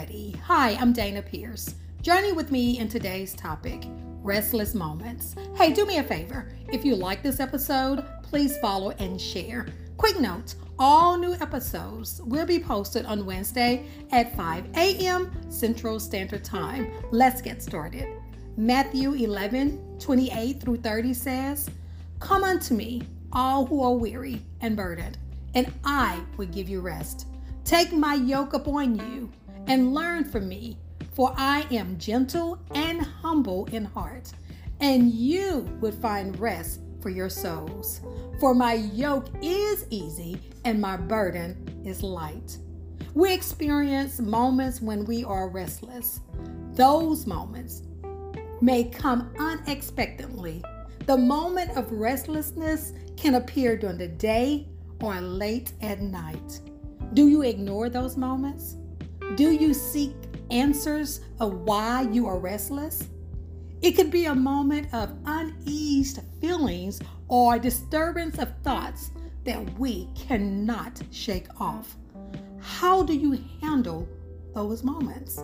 ready. Hi, I'm Dana Pierce. Journey with me in today's topic restless moments. Hey, do me a favor. If you like this episode, please follow and share. Quick note all new episodes will be posted on Wednesday at 5 a.m. Central Standard Time. Let's get started. Matthew 11 28 through 30 says, Come unto me, all who are weary and burdened, and I will give you rest. Take my yoke upon you and learn from me, for I am gentle and humble in heart, and you would find rest for your souls. For my yoke is easy and my burden is light. We experience moments when we are restless. Those moments may come unexpectedly. The moment of restlessness can appear during the day or late at night. Do you ignore those moments? Do you seek answers of why you are restless? It could be a moment of uneased feelings or disturbance of thoughts that we cannot shake off. How do you handle those moments?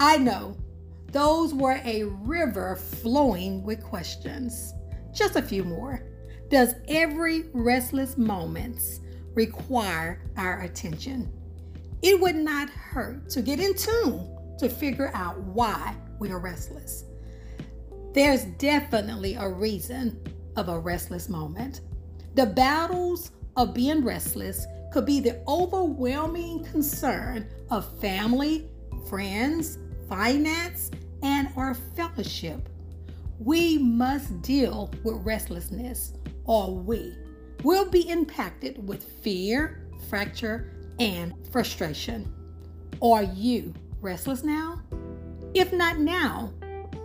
I know those were a river flowing with questions. Just a few more. Does every restless moments require our attention? It would not hurt to get in tune to figure out why we are restless. There's definitely a reason of a restless moment. The battles of being restless could be the overwhelming concern of family, friends, finance, and our fellowship. We must deal with restlessness, or we will be impacted with fear, fracture, and frustration. Are you restless now? If not now,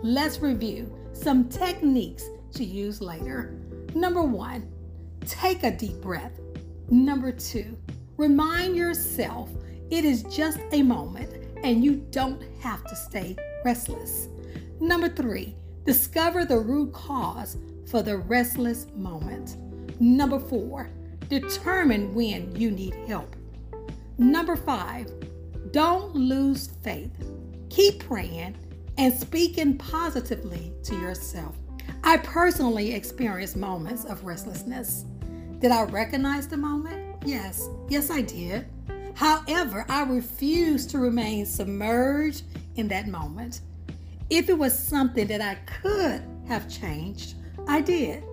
let's review some techniques to use later. Number one, take a deep breath. Number two, remind yourself it is just a moment and you don't have to stay restless. Number three, discover the root cause for the restless moment. Number four, determine when you need help. Number five, don't lose faith. Keep praying and speaking positively to yourself. I personally experienced moments of restlessness. Did I recognize the moment? Yes, yes, I did. However, I refused to remain submerged in that moment. If it was something that I could have changed, I did.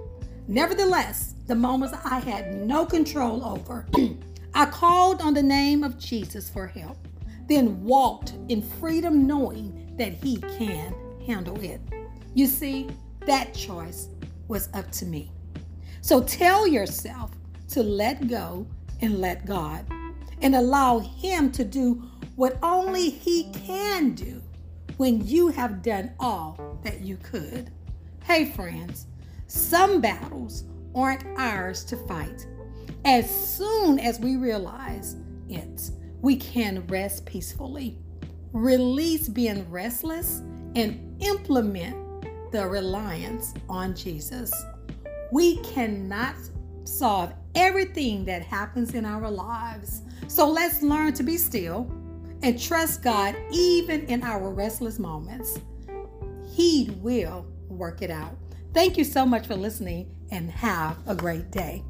Nevertheless, the moments I had no control over, I called on the name of Jesus for help, then walked in freedom knowing that He can handle it. You see, that choice was up to me. So tell yourself to let go and let God and allow Him to do what only He can do when you have done all that you could. Hey, friends, some battles aren't ours to fight. As soon as we realize it, we can rest peacefully release being restless, and implement the reliance on Jesus. We cannot solve everything that happens in our lives. So let's learn to be still and trust God even in our restless moments. He will work it out. Thank you so much for listening and have a great day.